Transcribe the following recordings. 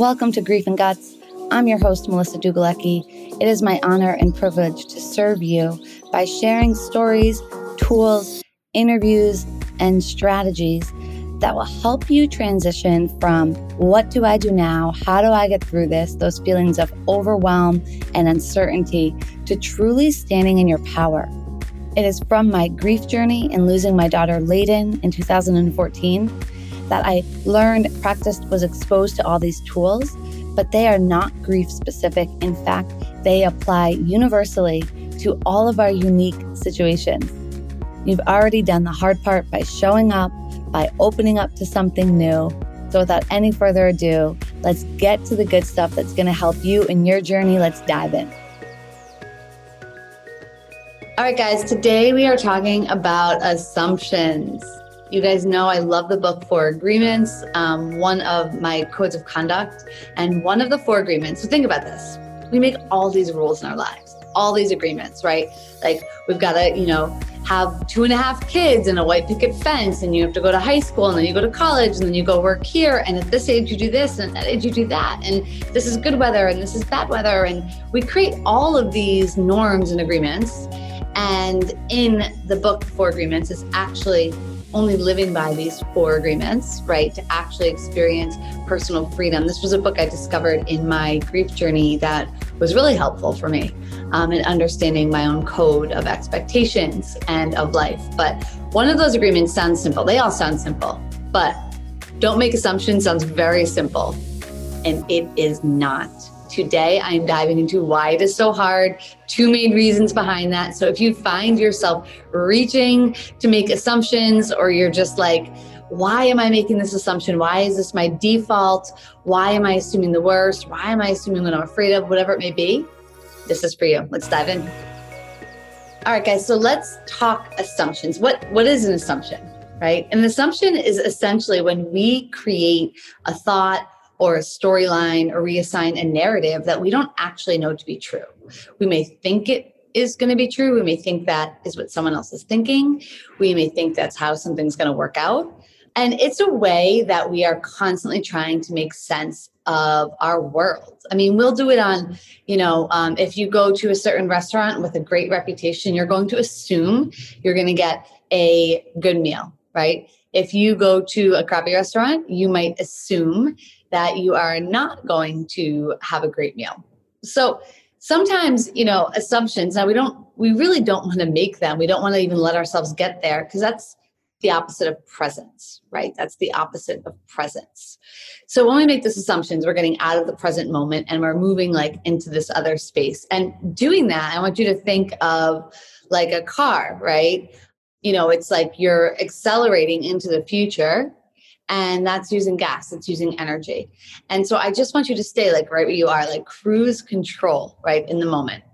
Welcome to Grief and Guts. I'm your host, Melissa Dugalecki. It is my honor and privilege to serve you by sharing stories, tools, interviews, and strategies that will help you transition from what do I do now? How do I get through this? Those feelings of overwhelm and uncertainty to truly standing in your power. It is from my grief journey in losing my daughter Layden in 2014 that I learned, practiced, was exposed to all these tools, but they are not grief specific. In fact, they apply universally to all of our unique situations. You've already done the hard part by showing up, by opening up to something new. So, without any further ado, let's get to the good stuff that's going to help you in your journey. Let's dive in. All right, guys, today we are talking about assumptions. You guys know I love the book Four Agreements, um, one of my codes of conduct, and one of the four agreements. So think about this. We make all these rules in our lives, all these agreements, right? Like we've got to, you know, have two and a half kids and a white picket fence, and you have to go to high school, and then you go to college, and then you go work here, and at this age you do this, and at that age you do that, and this is good weather, and this is bad weather, and we create all of these norms and agreements. And in the book Four Agreements it's actually only living by these four agreements, right, to actually experience personal freedom. This was a book I discovered in my grief journey that was really helpful for me um, in understanding my own code of expectations and of life. But one of those agreements sounds simple. They all sound simple, but don't make assumptions sounds very simple, and it is not. Today, I'm diving into why it is so hard, two main reasons behind that. So, if you find yourself reaching to make assumptions, or you're just like, why am I making this assumption? Why is this my default? Why am I assuming the worst? Why am I assuming what I'm afraid of? Whatever it may be, this is for you. Let's dive in. All right, guys. So let's talk assumptions. What what is an assumption, right? An assumption is essentially when we create a thought or a storyline or reassign a narrative that we don't actually know to be true. We may think it is going to be true. We may think that is what someone else is thinking. We may think that's how something's going to work out. And it's a way that we are constantly trying to make sense of our world. I mean, we'll do it on, you know, um, if you go to a certain restaurant with a great reputation, you're going to assume you're going to get a good meal, right? If you go to a crappy restaurant, you might assume that you are not going to have a great meal. So sometimes, you know, assumptions, now we don't, we really don't want to make them. We don't want to even let ourselves get there because that's the opposite of presence, right? That's the opposite of presence. So when we make these assumptions, we're getting out of the present moment and we're moving like into this other space. And doing that, I want you to think of like a car, right? You know, it's like you're accelerating into the future and that's using gas it's using energy. And so i just want you to stay like right where you are like cruise control right in the moment.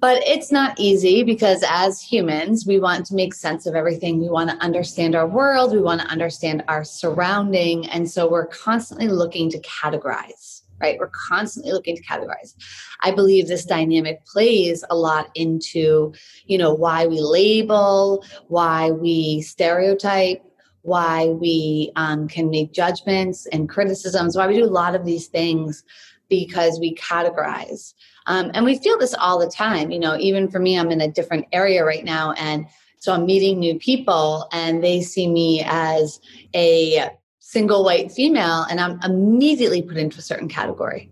But it's not easy because as humans we want to make sense of everything. We want to understand our world we want to understand our surrounding and so we're constantly looking to categorize right we're constantly looking to categorize i believe this dynamic plays a lot into you know why we label why we stereotype why we um, can make judgments and criticisms, why we do a lot of these things because we categorize. Um, and we feel this all the time. You know, even for me, I'm in a different area right now. And so I'm meeting new people and they see me as a single white female and I'm immediately put into a certain category.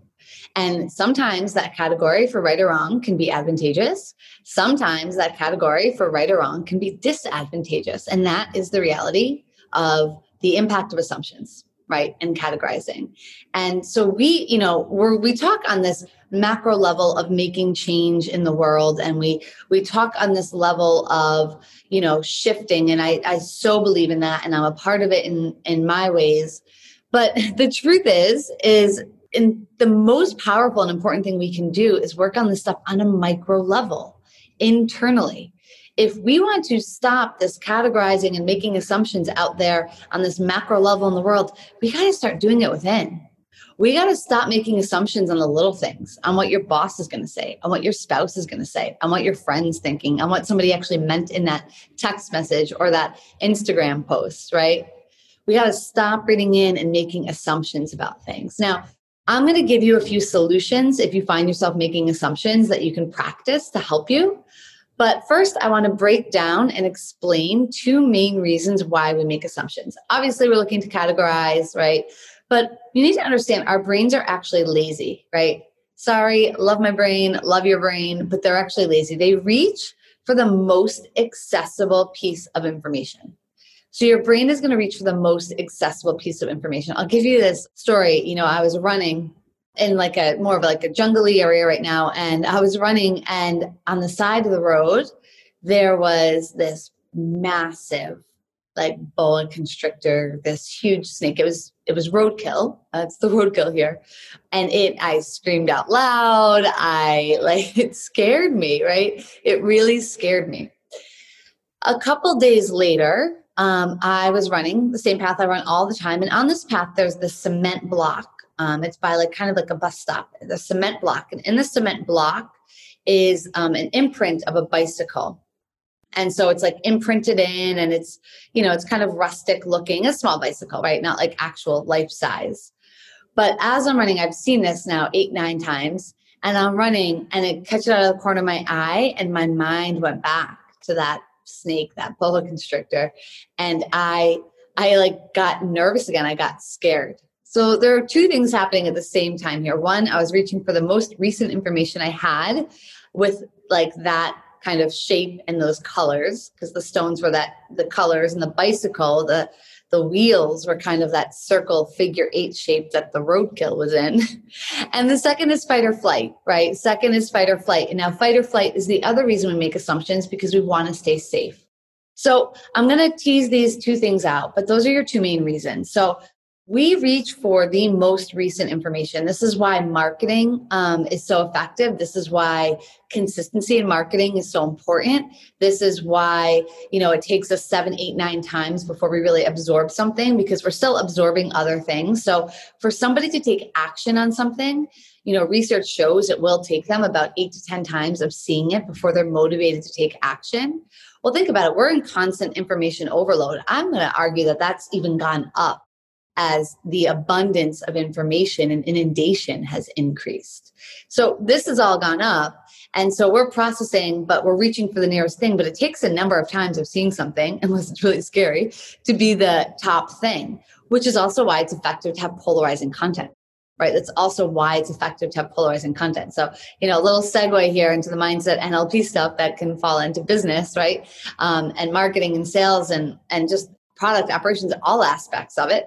And sometimes that category for right or wrong can be advantageous. Sometimes that category for right or wrong can be disadvantageous. And that is the reality of the impact of assumptions right and categorizing and so we you know we're we talk on this macro level of making change in the world. And we we talk on this level of you know shifting. And i i so believe in that and i'm a part of it in in my ways. But the truth is is in the most powerful and important thing we can do is work on this stuff on a micro level internally. If we want to stop this categorizing and making assumptions out there on this macro level in the world, we got to start doing it within. We got to stop making assumptions on the little things, on what your boss is going to say, on what your spouse is going to say, on what your friends thinking, on what somebody actually meant in that text message or that Instagram post, right? We got to stop reading in and making assumptions about things. Now, I'm going to give you a few solutions if you find yourself making assumptions that you can practice to help you. But first, I want to break down and explain two main reasons why we make assumptions. Obviously, we're looking to categorize, right? But you need to understand our brains are actually lazy, right? Sorry, love my brain, love your brain, but they're actually lazy. They reach for the most accessible piece of information. So your brain is going to reach for the most accessible piece of information. I'll give you this story. You know, I was running in like a more of like a jungly area right now, and I was running, and on the side of the road, there was this massive like boa constrictor, this huge snake. It was it was roadkill. That's the roadkill here, and it. I screamed out loud. I like it scared me. Right, it really scared me. A couple days later, um, I was running the same path I run all the time. And on this path, there's the cement block. Um, it's by like kind of like a bus stop, the cement block. And in the cement block is um, an imprint of a bicycle. And so it's like imprinted in and it's, you know, it's kind of rustic looking, a small bicycle, right? Not like actual life size. But as I'm running, I've seen this now eight, nine times. And I'm running and it catches out of the corner of my eye and my mind went back to that snake, that boa constrictor. And I I like got nervous again. I got scared. So there are two things happening at the same time here. One, I was reaching for the most recent information I had with like that kind of shape and those colors because the stones were that the colors and the bicycle the the wheels were kind of that circle figure eight shape that the roadkill was in. and the second is fight or flight, right? Second is fight or flight. And now, fight or flight is the other reason we make assumptions because we want to stay safe. So, I'm going to tease these two things out, but those are your two main reasons. So, we reach for the most recent information. This is why marketing um, is so effective. This is why consistency in marketing is so important. This is why, you know, it takes us seven, eight, nine times before we really absorb something because we're still absorbing other things. So for somebody to take action on something, you know, research shows it will take them about eight to 10 times of seeing it before they're motivated to take action. Well, think about it. We're in constant information overload. I'm going to argue that that's even gone up as the abundance of information and inundation has increased. So this has all gone up. And so we're processing, but we're reaching for the nearest thing. But it takes a number of times of seeing something, unless it's really scary, to be the top thing, which is also why it's effective to have polarizing content. Right. That's also why it's effective to have polarizing content. So, you know, a little segue here into the mindset NLP stuff that can fall into business, right? Um, and marketing and sales and and just product operations, all aspects of it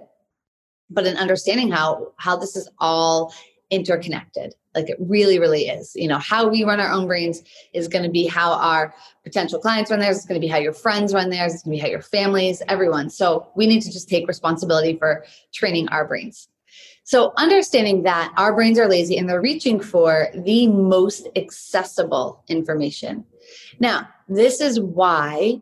but in understanding how how this is all interconnected like it really really is. You know how we run our own brains is going to be how our potential clients run theirs it's going to be how your friends run theirs it's going to be how your families everyone. So we need to just take responsibility for training our brains. So understanding that our brains are lazy and they're reaching for the most accessible information. Now this is why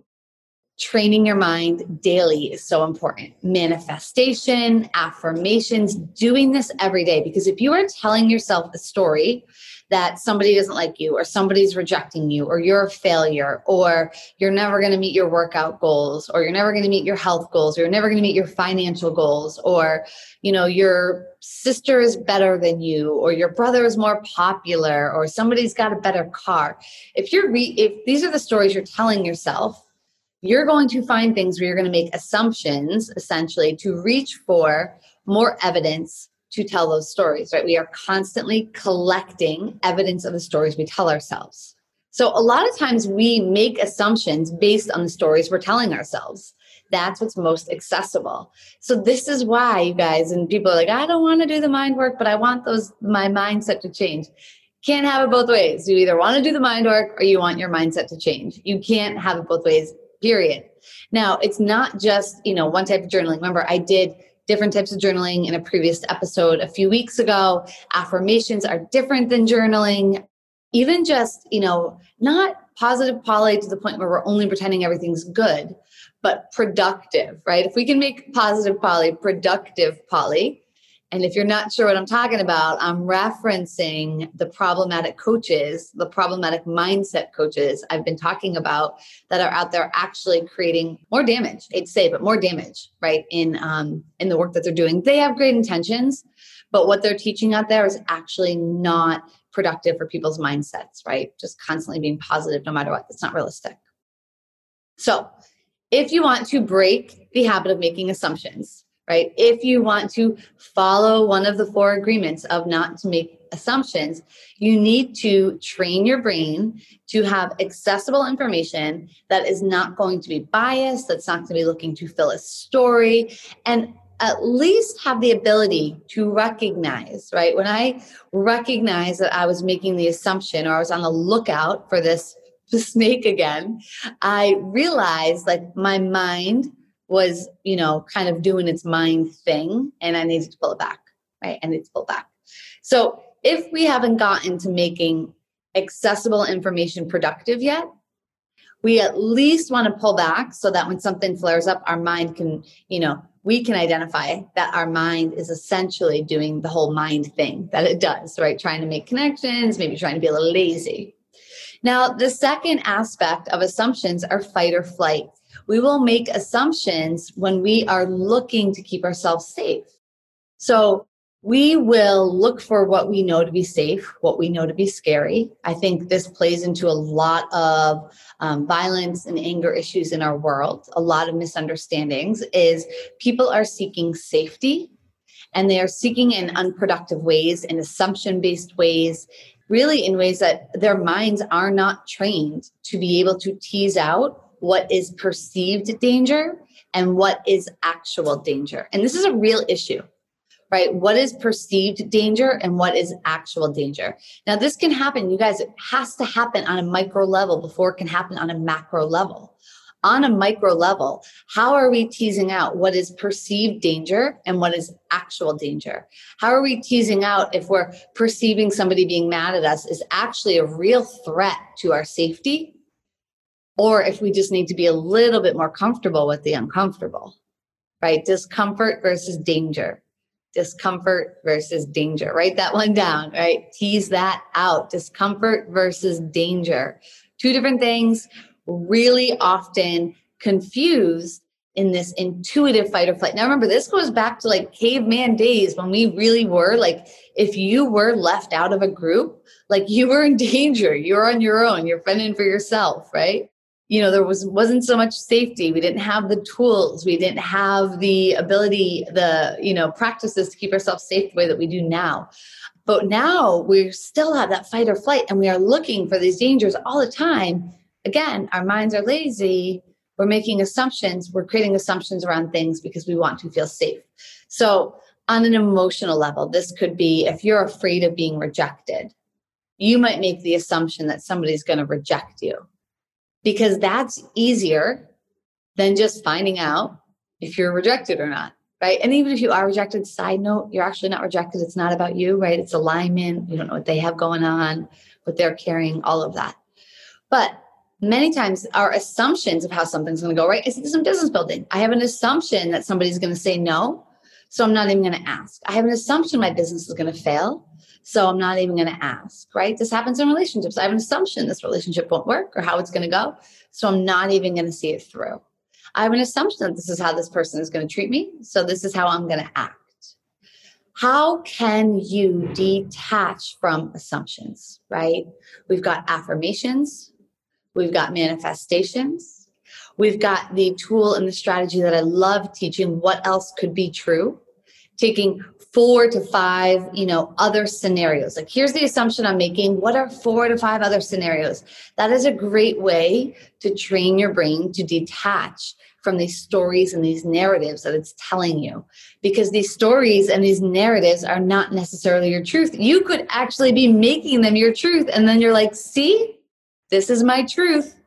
training your mind daily is so important. Manifestation, affirmations, doing this every day. Because if you are telling yourself a story that somebody doesn't like you, or somebody's rejecting you, or you're a failure, or you're never going to meet your workout goals, or you're never going to meet your health goals, or you're never going to meet your financial goals, or you know your sister is better than you, or your brother is more popular, or somebody's got a better car. If you're re- if these are the stories you're telling yourself you're going to find things where you're going to make assumptions essentially to reach for more evidence to tell those stories, right? We are constantly collecting evidence of the stories we tell ourselves. So a lot of times we make assumptions based on the stories we're telling ourselves. That's what's most accessible. So this is why you guys and people are like, I don't want to do the mind work, but I want those my mindset to change. Can't have it both ways. You either want to do the mind work or you want your mindset to change. You can't have it both ways period. Now, it's not just, you know, one type of journaling. Remember, I did different types of journaling in a previous episode a few weeks ago. Affirmations are different than journaling. Even just, you know, not positive Polly to the point where we're only pretending everything's good, but productive, right? If we can make positive Polly productive Polly, and if you're not sure what I'm talking about, I'm referencing the problematic coaches, the problematic mindset coaches I've been talking about that are out there actually creating more damage. I'd say, but more damage, right? In um, in the work that they're doing, they have great intentions, but what they're teaching out there is actually not productive for people's mindsets, right? Just constantly being positive no matter what. It's not realistic. So, if you want to break the habit of making assumptions, right? If you want to follow one of the four agreements of not to make assumptions, you need to train your brain to have accessible information that is not going to be biased, that's not going to be looking to fill a story, and at least have the ability to recognize, right? When I recognize that I was making the assumption or I was on the lookout for this snake again, I realized like my mind was, you know, kind of doing its mind thing and I needed to pull it back, right? I need to pull back. So if we haven't gotten to making accessible information productive yet, we at least want to pull back so that when something flares up, our mind can, you know, we can identify that our mind is essentially doing the whole mind thing that it does, right? Trying to make connections, maybe trying to be a little lazy. Now, the second aspect of assumptions are fight or flight. We will make assumptions when we are looking to keep ourselves safe. So, we will look for what we know to be safe, what we know to be scary. I think this plays into a lot of um, violence and anger issues in our world, a lot of misunderstandings. Is people are seeking safety and they are seeking in unproductive ways, in assumption based ways, really in ways that their minds are not trained to be able to tease out what is perceived danger and what is actual danger. And this is a real issue right? What is perceived danger and what is actual danger? Now, this can happen, you guys, it has to happen on a micro level before it can happen on a macro level. On a micro level, how are we teasing out what is perceived danger and what is actual danger? How are we teasing out if we're perceiving somebody being mad at us is actually a real threat to our safety? Or if we just need to be a little bit more comfortable with the uncomfortable, right? Discomfort versus danger discomfort versus danger. Write that one down, right? Tease that out. Discomfort versus danger. Two different things, really often confused in this intuitive fight or flight. Now, remember, this goes back to like caveman days when we really were like, if you were left out of a group, like you were in danger, you're on your own, you're fending for yourself, right? You know there was wasn't so much safety. We didn't have the tools. We didn't have the ability the you know practices to keep ourselves safe the way that we do now. But now we still have that fight or flight and we are looking for these dangers all the time. Again our minds are lazy. We're making assumptions. We're creating assumptions around things because we want to feel safe. So on an emotional level this could be if you're afraid of being rejected you might make the assumption that somebody's going to reject you because that's easier than just finding out if you're rejected or not right? And even if you are rejected side note you're actually not rejected. It's not about you right? It's alignment. You don't know what they have going on what they're carrying all of that. But many times our assumptions of how something's going to go right? Is some business building. I have an assumption that somebody's going to say no so i'm not even going to ask. I have an assumption my business is going to fail so I'm not even going to ask, right? This happens in relationships. I have an assumption this relationship won't work or how it's going to go. So I'm not even going to see it through. I have an assumption that this is how this person is going to treat me. So this is how I'm going to act. How can you detach from assumptions, right? We've got affirmations, we've got manifestations, we've got the tool and the strategy that I love teaching. What else could be true? Taking four to five, you know, other scenarios. Like here's the assumption I'm making. What are four to five other scenarios? That is a great way to train your brain to detach from these stories and these narratives that it's telling you because these stories and these narratives are not necessarily your truth. You could actually be making them your truth and then you're like, "See? This is my truth."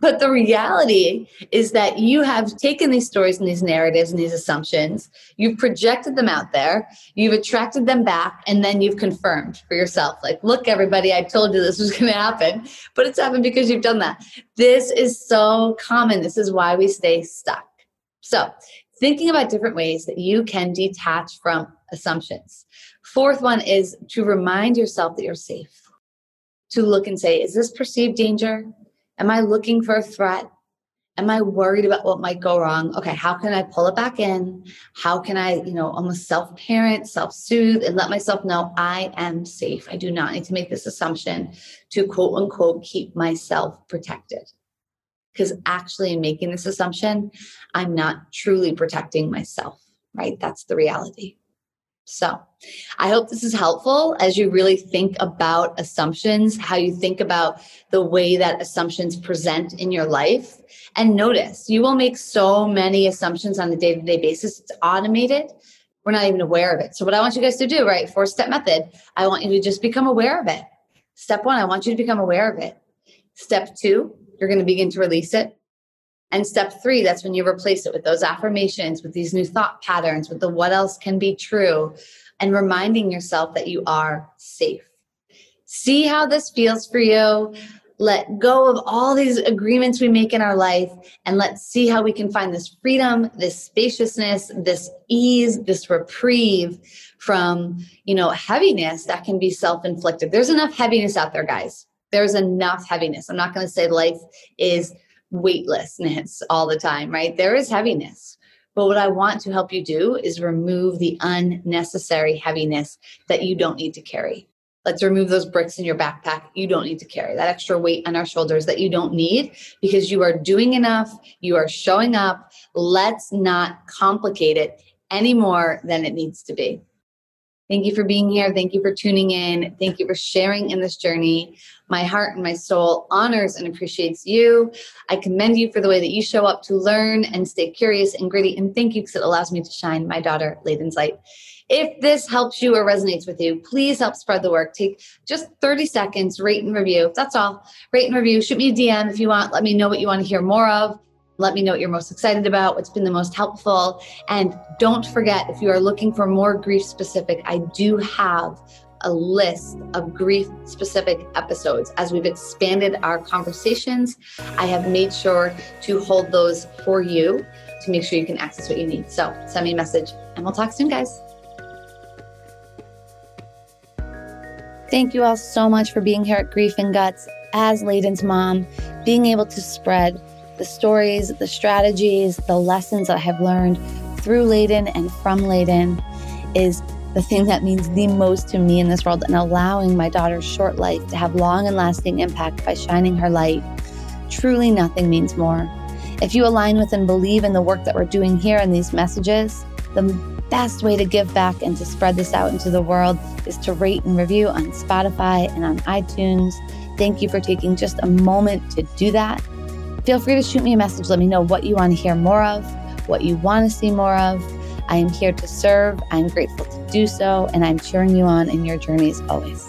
But the reality is that you have taken these stories and these narratives and these assumptions, you've projected them out there, you've attracted them back, and then you've confirmed for yourself like, look, everybody, I told you this was going to happen. But it's happened because you've done that. This is so common. This is why we stay stuck. So, thinking about different ways that you can detach from assumptions. Fourth one is to remind yourself that you're safe. To look and say, is this perceived danger? Am I looking for a threat? Am I worried about what might go wrong? Okay, how can I pull it back in? How can I, you know, almost self parent, self soothe, and let myself know I am safe? I do not need to make this assumption to quote unquote keep myself protected. Because actually, in making this assumption, I'm not truly protecting myself, right? That's the reality. So I hope this is helpful as you really think about assumptions, how you think about the way that assumptions present in your life. And notice you will make so many assumptions on a day to day basis. It's automated. We're not even aware of it. So, what I want you guys to do, right? Four step method, I want you to just become aware of it. Step one, I want you to become aware of it. Step two, you're going to begin to release it. And step three, that's when you replace it with those affirmations, with these new thought patterns, with the what else can be true, and reminding yourself that you are safe. See how this feels for you. Let go of all these agreements we make in our life and let's see how we can find this freedom, this spaciousness, this ease, this reprieve from, you know, heaviness that can be self-inflicted. There's enough heaviness out there, guys. There's enough heaviness. I'm not going to say life is weightlessness all the time, right? There is heaviness. But what I want to help you do is remove the unnecessary heaviness that you don't need to carry. Let's remove those bricks in your backpack you don't need to carry, that extra weight on our shoulders that you don't need because you are doing enough, you are showing up. Let's not complicate it any more than it needs to be. Thank you for being here. Thank you for tuning in. Thank you for sharing in this journey. My heart and my soul honors and appreciates you. I commend you for the way that you show up to learn and stay curious and gritty. And thank you because it allows me to shine my daughter Layden's light. If this helps you or resonates with you, please help spread the work. Take just 30 seconds, rate and review. That's all. Rate and review. Shoot me a DM if you want. Let me know what you want to hear more of. Let me know what you're most excited about, what's been the most helpful. And don't forget, if you are looking for more grief specific, I do have a list of grief specific episodes. As we've expanded our conversations, I have made sure to hold those for you to make sure you can access what you need. So send me a message and we'll talk soon, guys. Thank you all so much for being here at Grief and Guts as Layden's mom, being able to spread the stories, the strategies, the lessons I have learned through Layden and from Layden is the thing that means the most to me in this world and allowing my daughter's short life to have long and lasting impact by shining her light. Truly, nothing means more. If you align with and believe in the work that we're doing here in these messages, the best way to give back and to spread this out into the world is to rate and review on Spotify and on iTunes. Thank you for taking just a moment to do that. Feel free to shoot me a message. Let me know what you want to hear more of, what you want to see more of. I am here to serve. I'm grateful to do so, and I'm cheering you on in your journeys always.